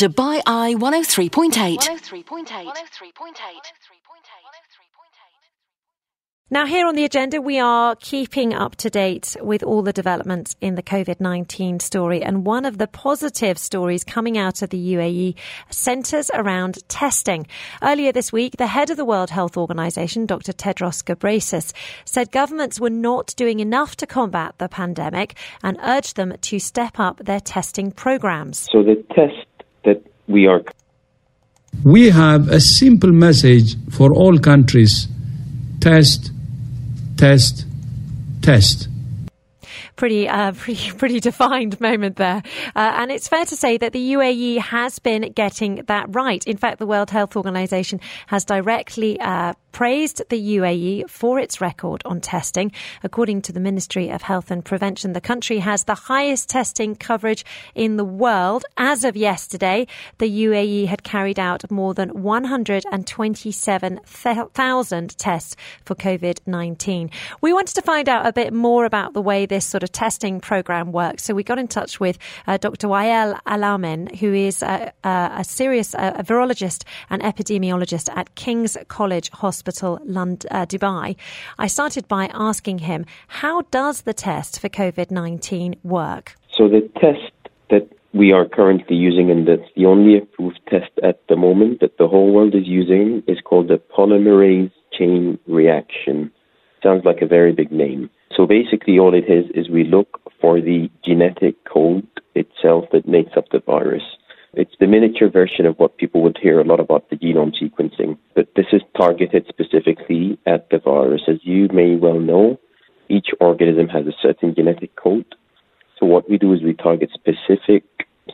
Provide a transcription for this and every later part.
Dubai Eye 103.8. 103.8. Now, here on the agenda, we are keeping up to date with all the developments in the COVID 19 story. And one of the positive stories coming out of the UAE centres around testing. Earlier this week, the head of the World Health Organization, Dr. Tedros Ghebreyesus, said governments were not doing enough to combat the pandemic and urged them to step up their testing programs. So the test that we are We have a simple message for all countries test, test, test. pretty, uh, pretty, pretty defined moment there. Uh, and it's fair to say that the UAE has been getting that right. In fact, the World Health Organization has directly uh, praised the UAE for its record on testing. According to the Ministry of Health and Prevention, the country has the highest testing coverage in the world. As of yesterday, the UAE had carried out more than 127,000 tests for COVID-19. We wanted to find out a bit more about the way this sort of testing program works. So we got in touch with uh, Dr. Wael Elamin, who is a, a, a serious a virologist and epidemiologist at King's College Hospital, London, uh, Dubai. I started by asking him, how does the test for COVID-19 work? So the test that we are currently using, and that's the only approved test at the moment that the whole world is using, is called the polymerase chain reaction. Sounds like a very big name. So basically, all it is is we look for the genetic code itself that makes up the virus. The miniature version of what people would hear a lot about the genome sequencing, but this is targeted specifically at the virus. As you may well know, each organism has a certain genetic code. So what we do is we target specific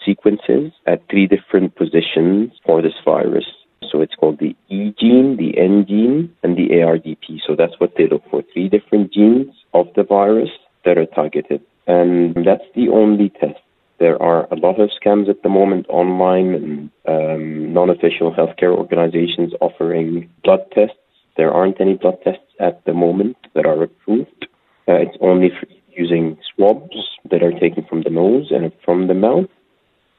sequences at three different positions for this virus. So it's called the E gene, the N gene, and the RdRp. So that's what they look for three different genes of the virus that are targeted. And that's the only test. There are a lot of scams at the moment online and um, non official healthcare organizations offering blood tests. There aren't any blood tests at the moment that are approved. Uh, it's only using swabs that are taken from the nose and from the mouth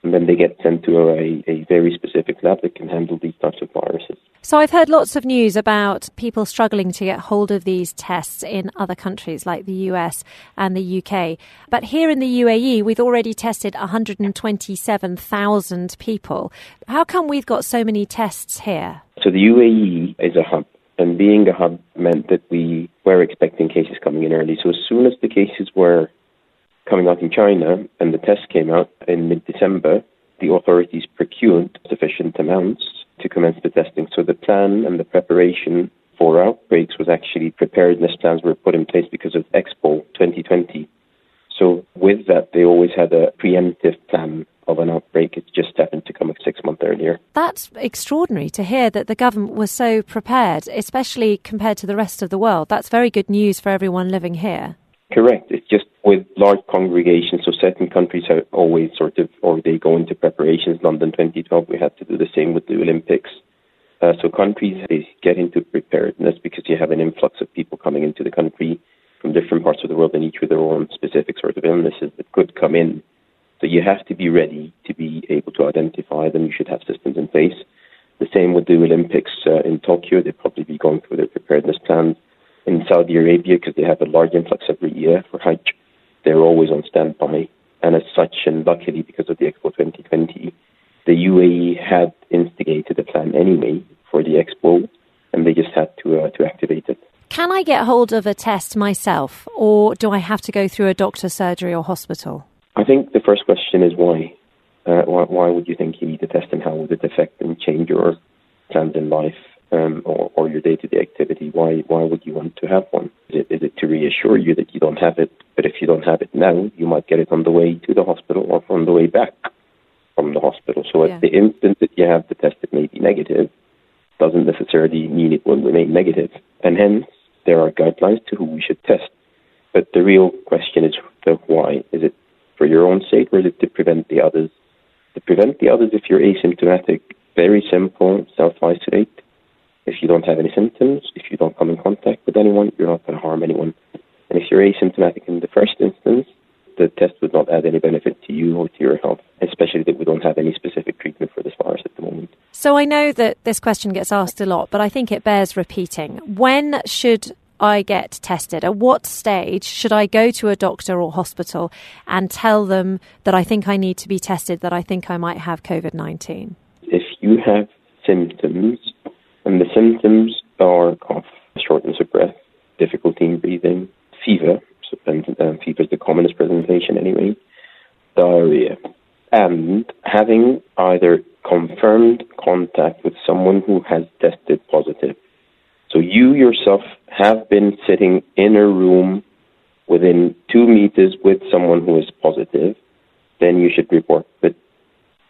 and then they get sent to a, a very specific lab that can handle these types of viruses. So I've heard lots of news about people struggling to get hold of these tests in other countries like the US and the UK. But here in the UAE, we've already tested 127,000 people. How come we've got so many tests here? So the UAE is a hub. And being a hub meant that we were expecting cases coming in early. So as soon as the cases were coming out in China and the test came out in mid December, the authorities procured sufficient amounts to commence the testing. So the plan and the preparation for outbreaks was actually preparedness plans were put in place because of Expo 2020. So with that, they always had a preemptive plan of an outbreak. It just happened to come six months earlier. That's extraordinary to hear that the government was so prepared, especially compared to the rest of the world. That's very good news for everyone living here. Correct. It's just with large congregations, so certain countries are always sort of, or they go into preparations. London 2012, we had to do the same with the Olympics. Uh, so countries they get into preparedness because you have an influx of people coming into the country from different parts of the world, and each with their own specific sort of illnesses that could come in. So you have to be ready to be able to identify them. You should have systems in place. The same with the Olympics uh, in Tokyo. They'll probably be going through their preparedness plans in Saudi Arabia because they have a large influx every year for Hajj. They're always on standby. And as such, and luckily because of the Expo 2020, the UAE had instigated a plan anyway for the Expo, and they just had to uh, to activate it. Can I get hold of a test myself, or do I have to go through a doctor, surgery, or hospital? I think the first question is why. Uh, why, why would you think you need a test, and how would it affect and change your plans in life? um, or, or, your day-to-day activity, why why would you want to have one? Is it, is it to reassure you that you don't have it? But if you don't have it now, you might get it on the way to the hospital or on the way back from the hospital. So yeah. at the instant that you have the test that may be negative, doesn't necessarily mean it will remain negative. and hence there are guidelines to who we should test. But the real question is the why. Is it for your own sake, or is it to prevent the others? To prevent the others, if you're asymptomatic, very simple, self-isolate if you don't have any symptoms, if you don't come in contact with anyone, you're not going to harm anyone. And if you're asymptomatic in the first instance, the test would not add any benefit to you or to your health, especially that we don't have any specific treatment for this virus at the moment. So I know that this question gets asked a lot, but I think it bears repeating. When should I get tested? At what stage should I go to a doctor or hospital and tell them that I think I need to be tested, that I think I might have COVID 19? If you have symptoms, and the symptoms are cough, shortness of breath, difficulty in breathing, fever, and uh, fever is the commonest presentation anyway, diarrhea, and having either confirmed contact with someone who has tested positive. So you yourself have been sitting in a room within two meters with someone who is positive, then you should report. But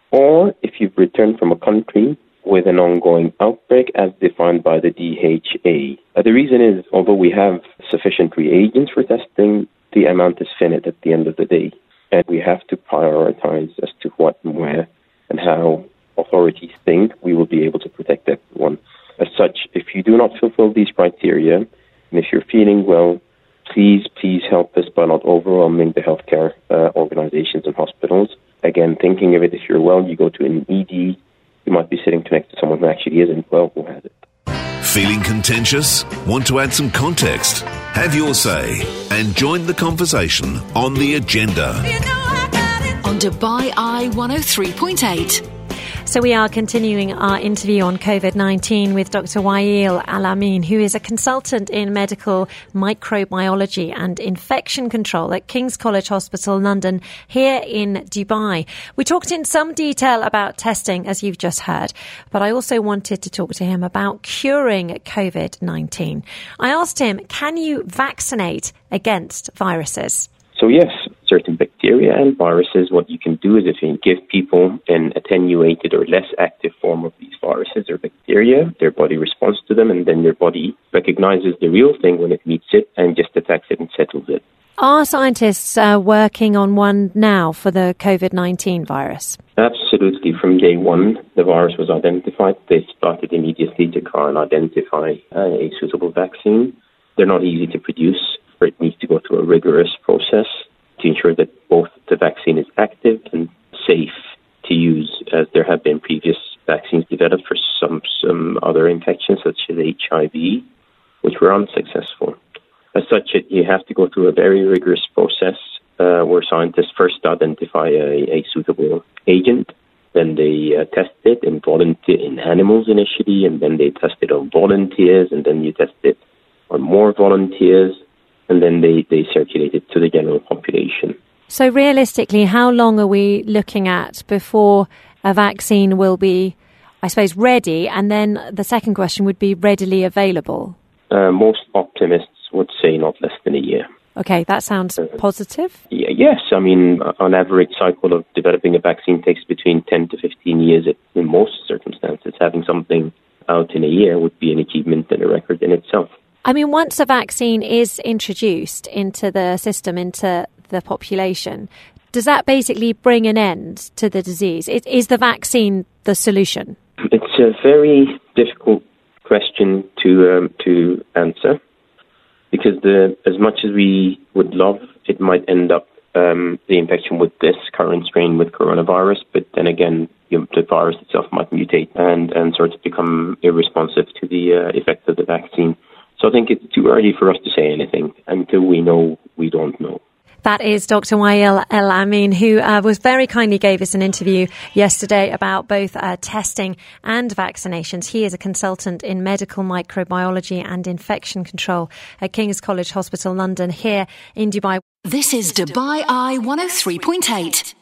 or if you've returned from a country with an ongoing outbreak as defined by the DHA. Uh, the reason is, although we have sufficient reagents for testing, the amount is finite at the end of the day. And we have to prioritize as to what and where and how authorities think we will be able to protect everyone. As such, if you do not fulfill these criteria, and if you're feeling well, please, please help us by not overwhelming the healthcare uh, organizations and hospitals. Again, thinking of it, if you're well, you go to an ED, you might be sitting next to someone who actually isn't well who has it. Feeling contentious? Want to add some context? Have your say and join the conversation on the agenda. You know on Dubai Eye 103.8. So we are continuing our interview on COVID 19 with Dr. Wael Elamin, who is a consultant in medical microbiology and infection control at King's College Hospital, London, here in Dubai. We talked in some detail about testing, as you've just heard, but I also wanted to talk to him about curing COVID 19. I asked him, can you vaccinate against viruses? So, yes, certain bacteria and viruses, what you can do is if you give people an attenuated or less active form of these viruses or bacteria, their body responds to them, and then their body recognizes the real thing when it meets it and just attacks it and settles it. Are scientists uh, working on one now for the COVID 19 virus? Absolutely. From day one, the virus was identified. They started immediately to try and identify uh, a suitable vaccine. They're not easy to produce, it needs to go through a rigorous process to ensure that both the vaccine is active and safe to use, as there have been previous vaccines developed for some some other infections such as HIV, which were unsuccessful. As such, it, you have to go through a very rigorous process uh, where scientists first identify a, a suitable agent, then they uh, test it in volunteer in animals initially, and then they test it on volunteers, and then you test it on more volunteers, and then they, they circulate it to the general population. So, realistically, how long are we looking at before a vaccine will be, I suppose, ready? And then the second question would be readily available? Uh, most optimists would say not less than a year. Okay, that sounds uh, positive. Yeah, yes, I mean, on average, cycle of developing a vaccine takes between 10 to 15 years in most circumstances. Having something out in a year would be an achievement and a record in itself. I mean, once a vaccine is introduced into the system, into the population, does that basically bring an end to the disease? Is, is the vaccine the solution? It's a very difficult question to um, to answer because the as much as we would love, it might end up um, the infection with this current strain with coronavirus, but then again, you know, the virus itself might mutate and and sort of become irresponsive to the uh, effect of the vaccine. So I think it's too early for us to say anything until we know we don't know. That is Dr. Wael Elamin, who uh, was very kindly gave us an interview yesterday about both uh, testing and vaccinations. He is a consultant in medical microbiology and infection control at King's College Hospital, London, here in Dubai. This is Dubai Eye 103.8.